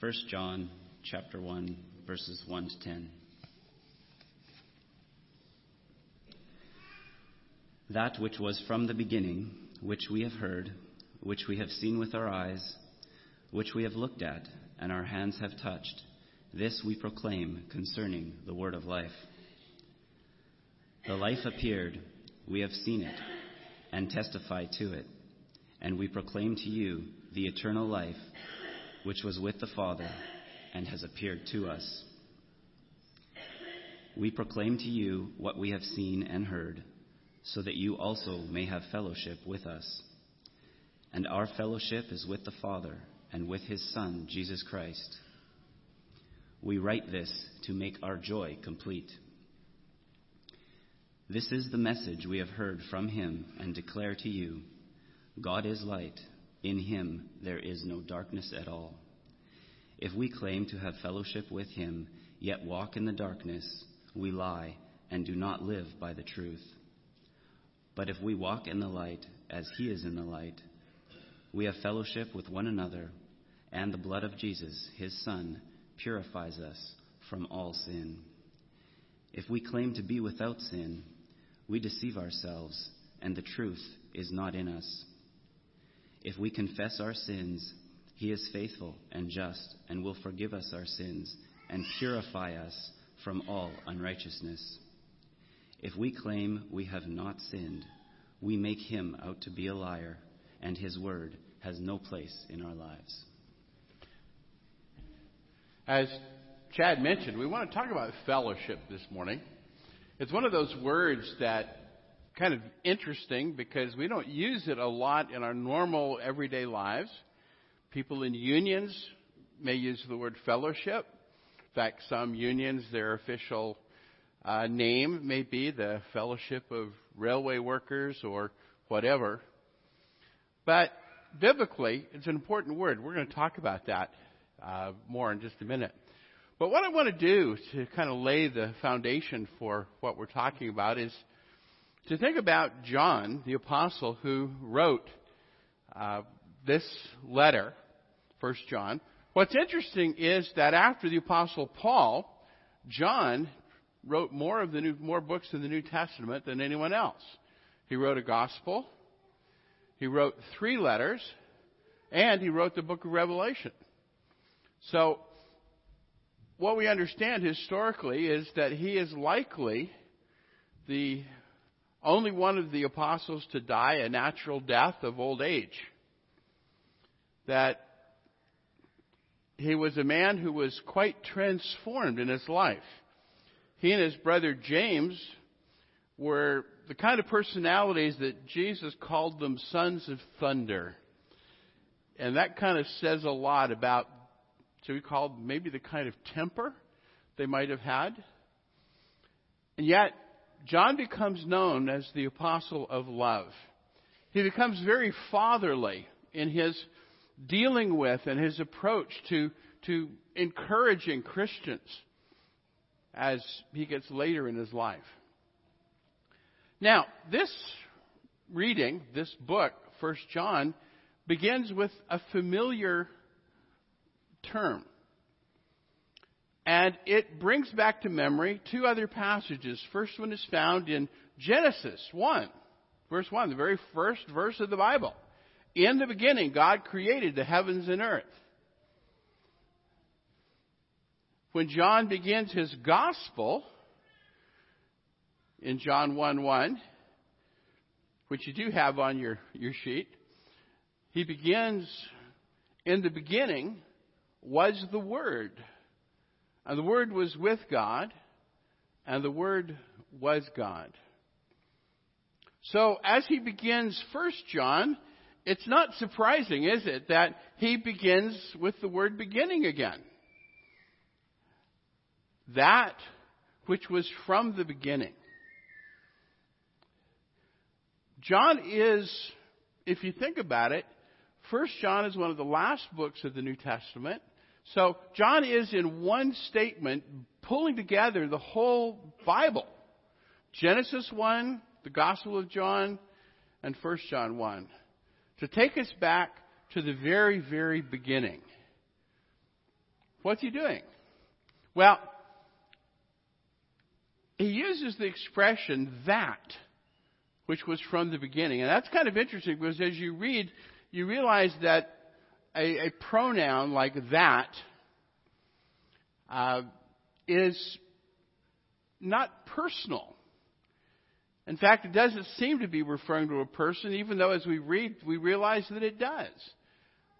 1 John chapter 1 verses 1 to 10. That which was from the beginning, which we have heard, which we have seen with our eyes, which we have looked at, and our hands have touched, this we proclaim concerning the word of life. The life appeared, we have seen it, and testify to it, and we proclaim to you the eternal life, which was with the Father and has appeared to us. We proclaim to you what we have seen and heard, so that you also may have fellowship with us. And our fellowship is with the Father and with his Son, Jesus Christ. We write this to make our joy complete. This is the message we have heard from him and declare to you God is light. In him there is no darkness at all. If we claim to have fellowship with him, yet walk in the darkness, we lie and do not live by the truth. But if we walk in the light as he is in the light, we have fellowship with one another, and the blood of Jesus, his Son, purifies us from all sin. If we claim to be without sin, we deceive ourselves, and the truth is not in us. If we confess our sins, he is faithful and just and will forgive us our sins and purify us from all unrighteousness. If we claim we have not sinned, we make him out to be a liar, and his word has no place in our lives. As Chad mentioned, we want to talk about fellowship this morning. It's one of those words that kind of interesting because we don't use it a lot in our normal everyday lives. People in unions may use the word fellowship. In fact, some unions, their official uh, name may be the Fellowship of Railway Workers or whatever. But biblically, it's an important word. We're going to talk about that uh, more in just a minute. But what I want to do to kind of lay the foundation for what we're talking about is to think about John, the apostle, who wrote uh, this letter, First John. What's interesting is that after the apostle Paul, John wrote more of the new, more books in the New Testament than anyone else. He wrote a gospel. He wrote three letters, and he wrote the book of Revelation. So, what we understand historically is that he is likely the only one of the apostles to die a natural death of old age. That he was a man who was quite transformed in his life. He and his brother James were the kind of personalities that Jesus called them sons of thunder. And that kind of says a lot about, should we call maybe the kind of temper they might have had. And yet, John becomes known as the apostle of love. He becomes very fatherly in his dealing with and his approach to, to encouraging Christians as he gets later in his life. Now, this reading, this book, First John, begins with a familiar term. And it brings back to memory two other passages. First one is found in Genesis 1, verse 1, the very first verse of the Bible. In the beginning, God created the heavens and earth. When John begins his gospel in John 1 1, which you do have on your, your sheet, he begins, in the beginning was the Word. And the Word was with God, and the Word was God. So as he begins First John, it's not surprising, is it, that he begins with the word beginning again. That which was from the beginning. John is, if you think about it, First John is one of the last books of the New Testament. So John is in one statement pulling together the whole Bible. Genesis 1, the Gospel of John, and First John 1 to take us back to the very, very beginning. What's he doing? Well, he uses the expression that, which was from the beginning. And that's kind of interesting because as you read, you realize that a, a pronoun like that uh, is not personal. In fact, it doesn't seem to be referring to a person, even though as we read, we realize that it does.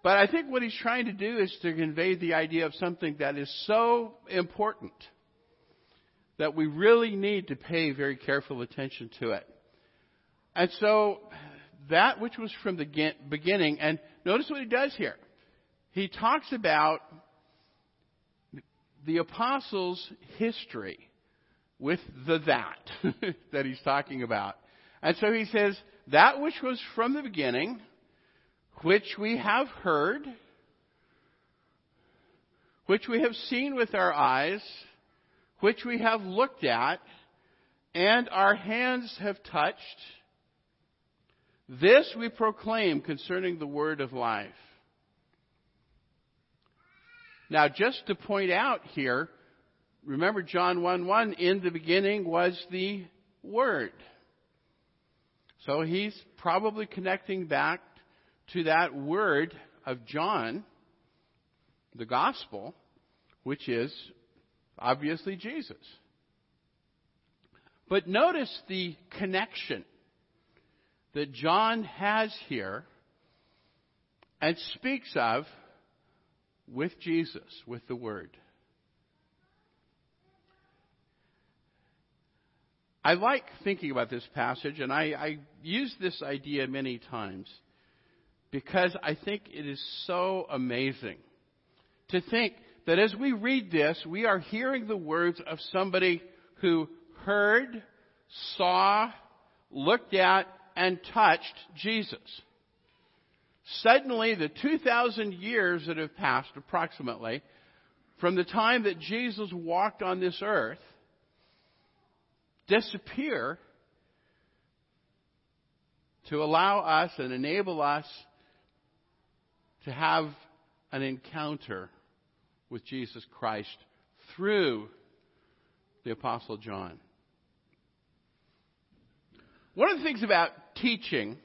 But I think what he's trying to do is to convey the idea of something that is so important that we really need to pay very careful attention to it. And so, that which was from the beginning, and notice what he does here. He talks about the apostles' history with the that that he's talking about. And so he says, that which was from the beginning, which we have heard, which we have seen with our eyes, which we have looked at, and our hands have touched, this we proclaim concerning the word of life. Now, just to point out here, remember John 1 1, in the beginning was the Word. So he's probably connecting back to that word of John, the gospel, which is obviously Jesus. But notice the connection that John has here and speaks of with Jesus, with the Word. I like thinking about this passage, and I, I use this idea many times because I think it is so amazing to think that as we read this, we are hearing the words of somebody who heard, saw, looked at, and touched Jesus. Suddenly, the 2,000 years that have passed, approximately, from the time that Jesus walked on this earth, disappear to allow us and enable us to have an encounter with Jesus Christ through the Apostle John. One of the things about teaching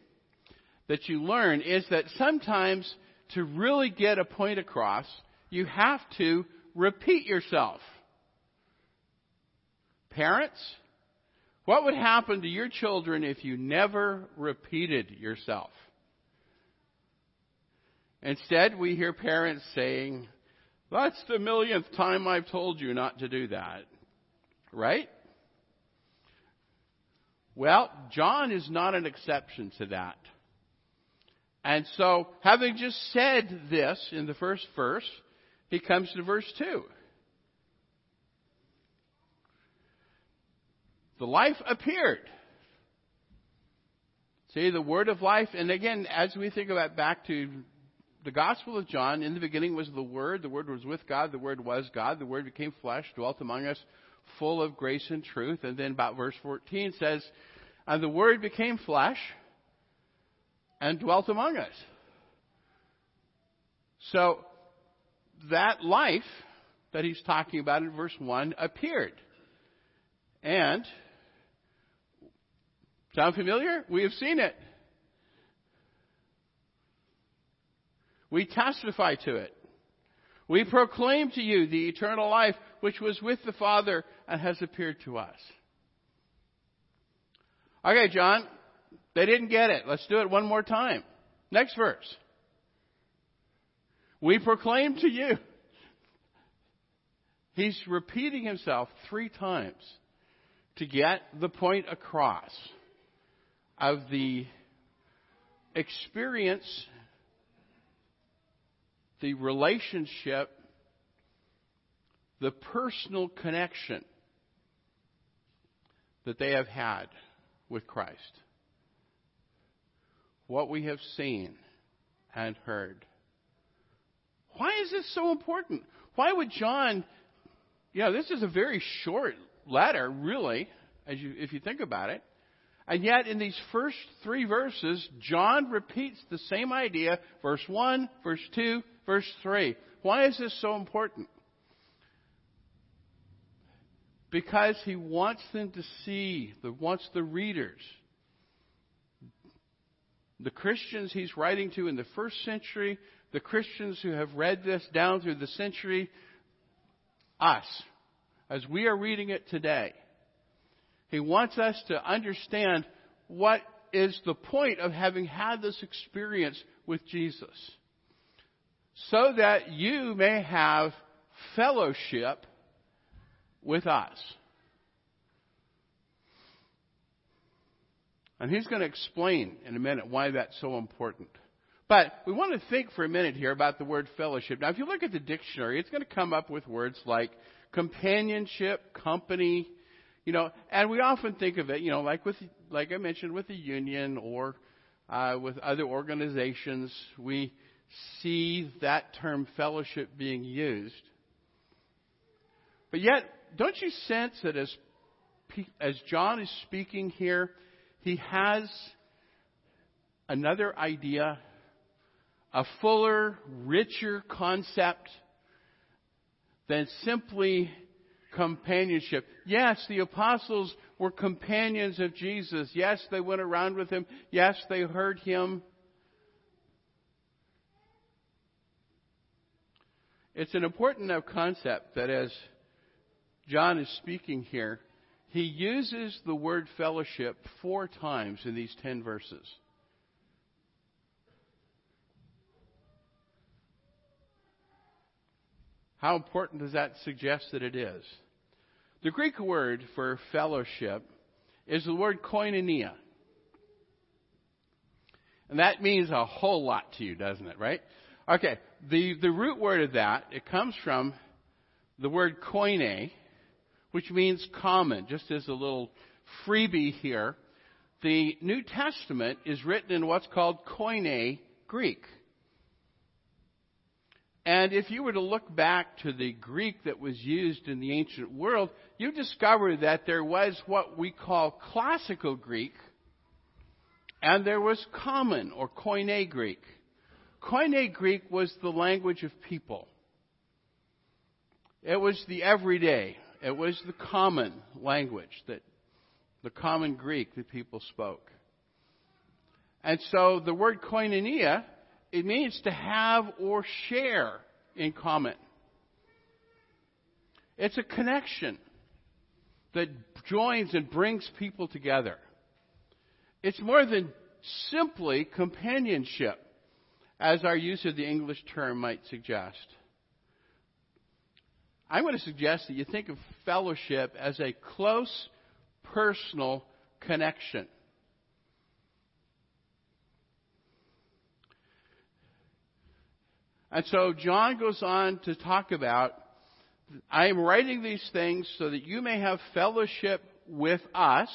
that you learn is that sometimes to really get a point across, you have to repeat yourself. Parents, what would happen to your children if you never repeated yourself? Instead, we hear parents saying, That's the millionth time I've told you not to do that. Right? Well, John is not an exception to that. And so, having just said this in the first verse, he comes to verse 2. The life appeared. See, the word of life, and again, as we think about back to the Gospel of John, in the beginning was the Word, the Word was with God, the Word was God, the Word became flesh, dwelt among us, full of grace and truth. And then about verse 14 says, And the Word became flesh and dwelt among us. So, that life that he's talking about in verse 1 appeared. And, sound familiar? We have seen it. We testify to it. We proclaim to you the eternal life which was with the Father and has appeared to us. Okay, John, they didn't get it. Let's do it one more time. Next verse. We proclaim to you. He's repeating himself three times to get the point across of the experience the relationship, the personal connection that they have had with Christ. What we have seen and heard. Why is this so important? Why would John, you know, this is a very short letter, really, as you, if you think about it. And yet, in these first three verses, John repeats the same idea, verse 1, verse 2, verse 3. Why is this so important? because he wants them to see, the, wants the readers, the Christians he's writing to in the first century, the Christians who have read this down through the century, us, as we are reading it today. He wants us to understand what is the point of having had this experience with Jesus. So that you may have fellowship with us. And he's going to explain in a minute why that's so important. But we want to think for a minute here about the word fellowship. Now, if you look at the dictionary, it's going to come up with words like companionship, company, you know, and we often think of it, you know, like with, like I mentioned, with the union or uh, with other organizations, we see that term fellowship being used. But yet, don't you sense that as as John is speaking here, he has another idea, a fuller, richer concept than simply companionship. Yes, the apostles were companions of Jesus. Yes, they went around with him. Yes, they heard him. It's an important enough concept that as John is speaking here, he uses the word fellowship four times in these ten verses. How important does that suggest that it is? The Greek word for fellowship is the word koinonia. And that means a whole lot to you, doesn't it, right? Okay, the, the root word of that, it comes from the word koine, which means common, just as a little freebie here. The New Testament is written in what's called Koine Greek. And if you were to look back to the Greek that was used in the ancient world, you discover that there was what we call classical Greek, and there was common or Koine Greek. Koine Greek was the language of people. It was the everyday. It was the common language that the common Greek that people spoke. And so the word koinonia, it means to have or share in common. It's a connection that joins and brings people together. It's more than simply companionship, as our use of the English term might suggest. I'm going to suggest that you think of fellowship as a close personal connection. And so John goes on to talk about I am writing these things so that you may have fellowship with us.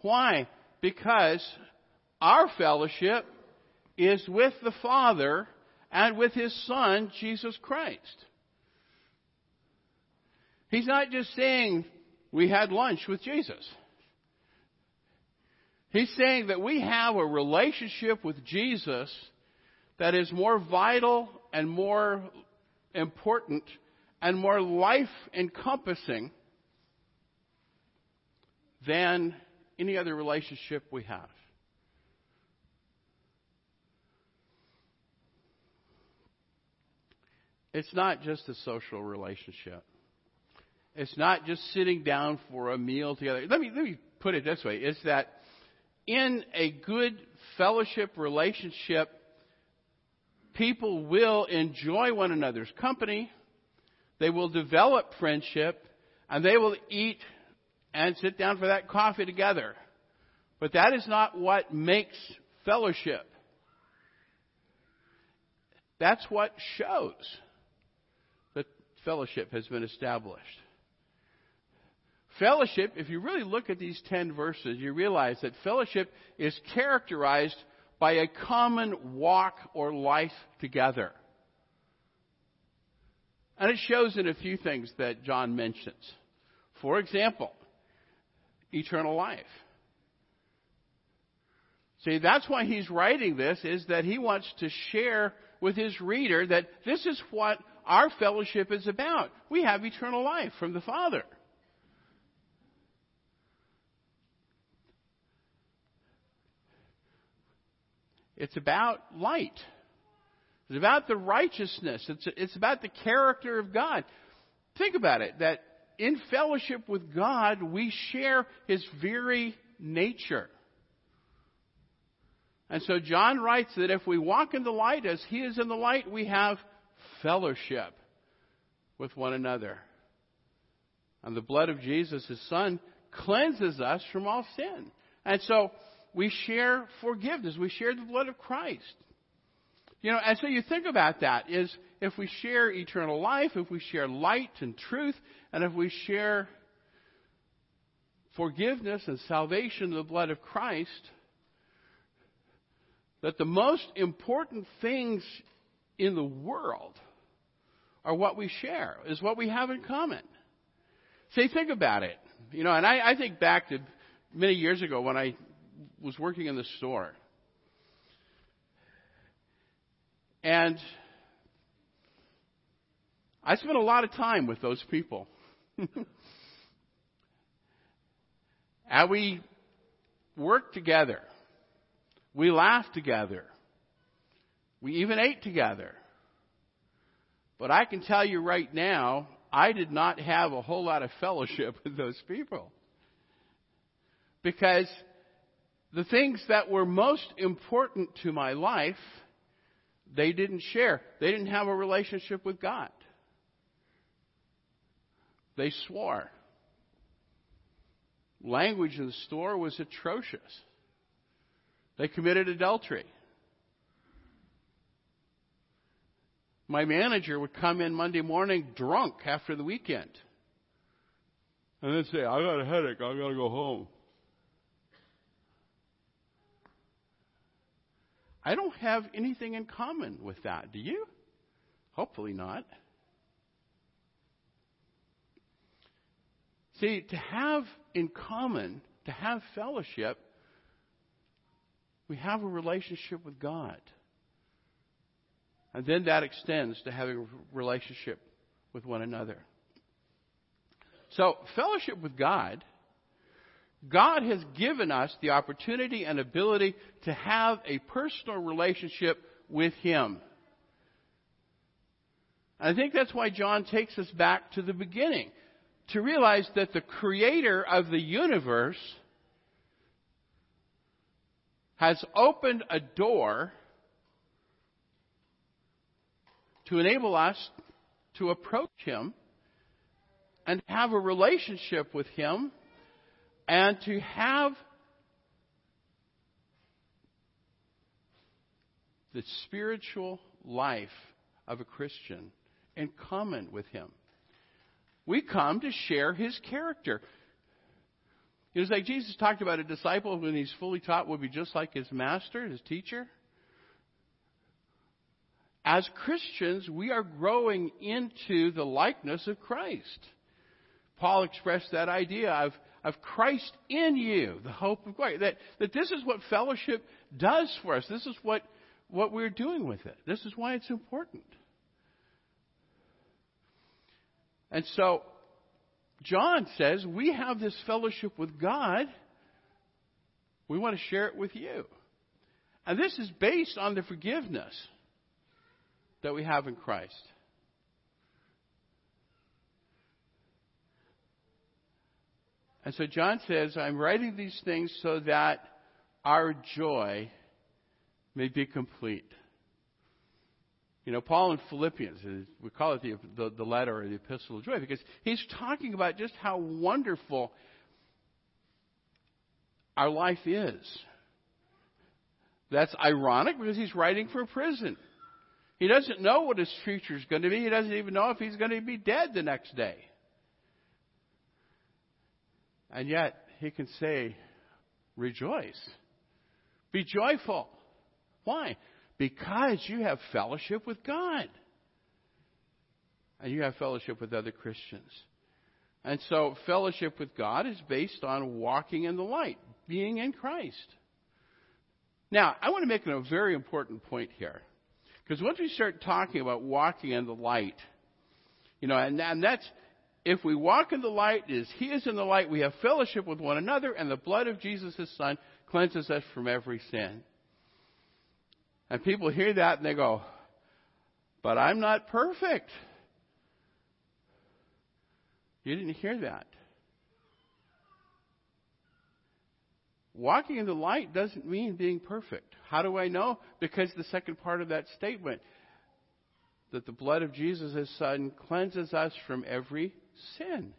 Why? Because our fellowship is with the Father and with His Son, Jesus Christ. He's not just saying we had lunch with Jesus. He's saying that we have a relationship with Jesus that is more vital and more important and more life encompassing than any other relationship we have. It's not just a social relationship. It's not just sitting down for a meal together. Let me, let me put it this way. It's that in a good fellowship relationship, people will enjoy one another's company, they will develop friendship, and they will eat and sit down for that coffee together. But that is not what makes fellowship. That's what shows fellowship has been established. Fellowship, if you really look at these 10 verses, you realize that fellowship is characterized by a common walk or life together. And it shows in a few things that John mentions. For example, eternal life. See, that's why he's writing this, is that he wants to share with his reader that this is what our fellowship is about. We have eternal life from the Father. It's about light. It's about the righteousness. It's, it's about the character of God. Think about it that in fellowship with God, we share his very nature. And so John writes that if we walk in the light as he is in the light, we have fellowship with one another. And the blood of Jesus, His Son, cleanses us from all sin. And so we share forgiveness. We share the blood of Christ. You know, and so you think about that is if we share eternal life, if we share light and truth, and if we share forgiveness and salvation in the blood of Christ, that the most important things in the world are what we share, is what we have in common. See, think about it. You know, and I, I think back to many years ago when I was working in the store. And I spent a lot of time with those people. and we worked together. We laughed together. We even ate together. But I can tell you right now, I did not have a whole lot of fellowship with those people. Because the things that were most important to my life they didn't share. They didn't have a relationship with God. They swore. Language in the store was atrocious. They committed adultery. My manager would come in Monday morning drunk after the weekend. And then say, I got a headache, I gotta go home. I don't have anything in common with that. Do you? Hopefully not. See, to have in common, to have fellowship, we have a relationship with God. And then that extends to having a relationship with one another. So, fellowship with God God has given us the opportunity and ability to have a personal relationship with Him. I think that's why John takes us back to the beginning to realize that the creator of the universe has opened a door to enable us to approach Him and have a relationship with Him and to have the spiritual life of a Christian in common with him. We come to share his character. It's like Jesus talked about a disciple when he's fully taught will be just like his master, his teacher. As Christians, we are growing into the likeness of Christ. Paul expressed that idea of of Christ in you, the hope of glory. That, that this is what fellowship does for us. This is what, what we're doing with it. This is why it's important. And so, John says, we have this fellowship with God. We want to share it with you. And this is based on the forgiveness that we have in Christ. And so John says, I'm writing these things so that our joy may be complete. You know, Paul in Philippians, we call it the, the, the, letter or the epistle of joy, because he's talking about just how wonderful our life is. That's ironic because he's writing from prison. He doesn't know what his future is going to be. He doesn't even know if he's going to be dead the next day. And yet, he can say, rejoice. Be joyful. Why? Because you have fellowship with God. And you have fellowship with other Christians. And so, fellowship with God is based on walking in the light, being in Christ. Now, I want to make a very important point here. Because once we start talking about walking in the light, you know, and, and that's, if we walk in the light as He is in the light, we have fellowship with one another, and the blood of Jesus, His Son, cleanses us from every sin. And people hear that and they go, but I'm not perfect. You didn't hear that. Walking in the light doesn't mean being perfect. How do I know? Because the second part of that statement that the blood of Jesus, his son, cleanses us from every sin.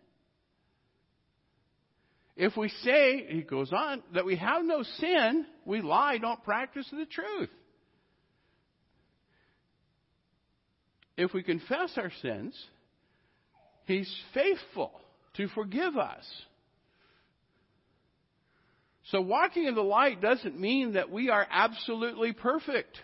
If we say, he goes on, that we have no sin, we lie, don't practice the truth. If we confess our sins, he's faithful to forgive us. So walking in the light doesn't mean that we are absolutely perfect.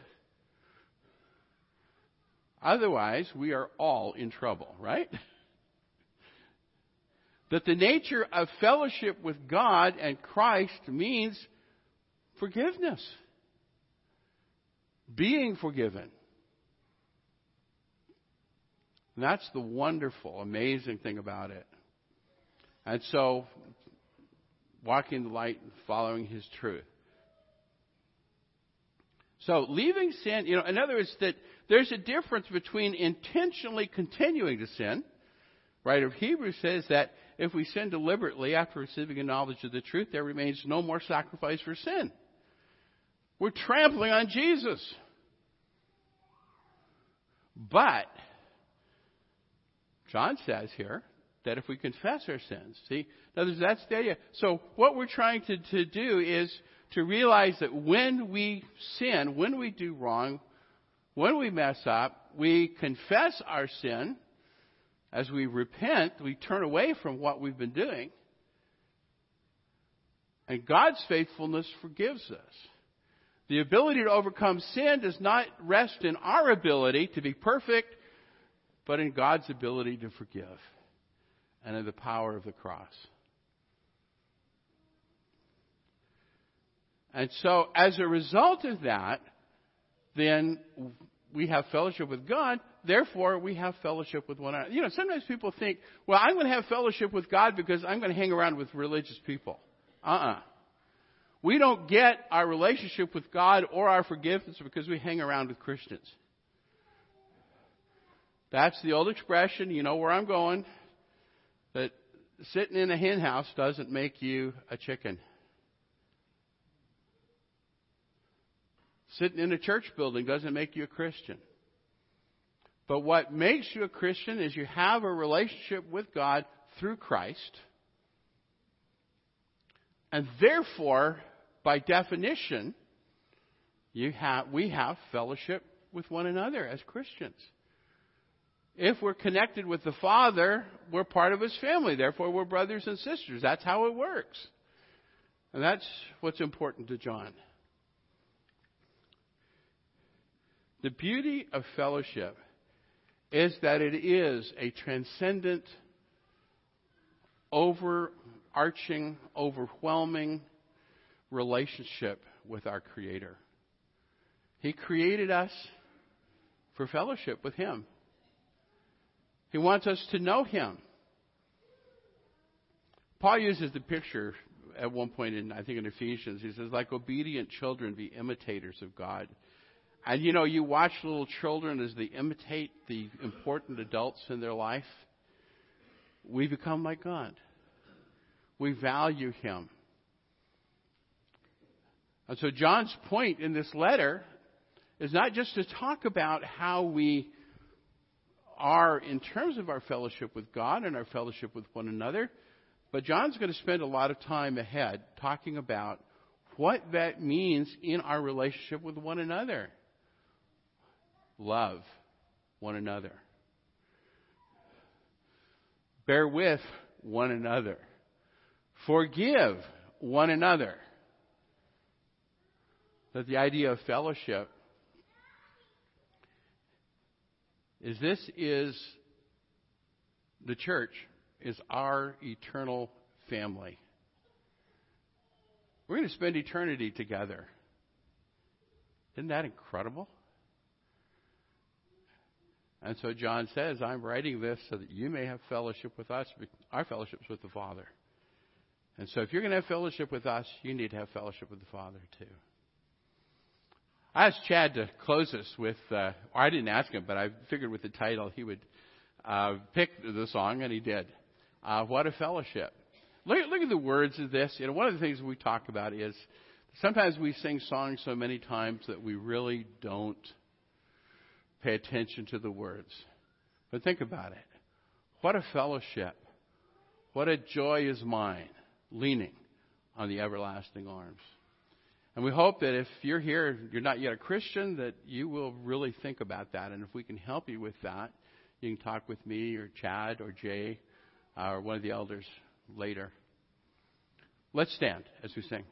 Otherwise, we are all in trouble, right? that the nature of fellowship with God and Christ means forgiveness, being forgiven. And that's the wonderful, amazing thing about it. And so, walking in the light and following His truth. So, leaving sin, you know, in other words, that there's a difference between intentionally continuing to sin. Writer of Hebrews says that if we sin deliberately after receiving a knowledge of the truth, there remains no more sacrifice for sin. We're trampling on Jesus. But, John says here that if we confess our sins, see, in other words, that's the idea. So what we're trying to, to do is to realize that when we sin, when we do wrong, when we mess up, we confess our sin, as we repent, we turn away from what we've been doing. And God's faithfulness forgives us. The ability to overcome sin does not rest in our ability to be perfect, but in God's ability to forgive and of the power of the cross. And so, as a result of that, then we have fellowship with God, therefore we have fellowship with one another. You know, sometimes people think, well, I'm going to have fellowship with God because I'm going to hang around with religious people. Uh uh-uh. uh We don't get our relationship with God or our forgiveness because we hang around with Christians. That's the old expression, you know where I'm going, that sitting in a hen house doesn't make you a chicken. Sitting in a church building doesn't make you a Christian. But what makes you a Christian is you have a relationship with God through Christ. And therefore, by definition, you have, we have fellowship with one another as Christians. If we're connected with the Father, we're part of His family. Therefore, we're brothers and sisters. That's how it works. And that's what's important to John. The beauty of fellowship is that it is a transcendent, overarching, overwhelming relationship with our Creator. He created us for fellowship with Him. He wants us to know Him. Paul uses the picture at one point in, I think in Ephesians. He says, like obedient children, be imitators of God. And you know, you watch little children as they imitate the important adults in their life. We become like God. We value Him. And so John's point in this letter is not just to talk about how we are in terms of our fellowship with God and our fellowship with one another, but John's going to spend a lot of time ahead talking about what that means in our relationship with one another love one another. Bear with one another. Forgive one another. That the idea of fellowship is this is the church is our eternal family. We're going to spend eternity together. Isn't that incredible? And so John says, I'm writing this so that you may have fellowship with us. Our fellowship's with the Father. And so if you're going to have fellowship with us, you need to have fellowship with the Father too. I asked Chad to close us with, uh, I didn't ask him, but I figured with the title he would uh, pick the song, and he did. Uh, what a fellowship. Look, look at the words of this. You know, one of the things we talk about is sometimes we sing songs so many times that we really don't pay attention to the words. But think about it. What a fellowship. What a joy is mine, leaning on the everlasting arms. And we hope that if you're here, you're not yet a Christian, that you will really think about that. And if we can help you with that, you can talk with me or Chad or Jay uh, or one of the elders later. Let's stand as we sing.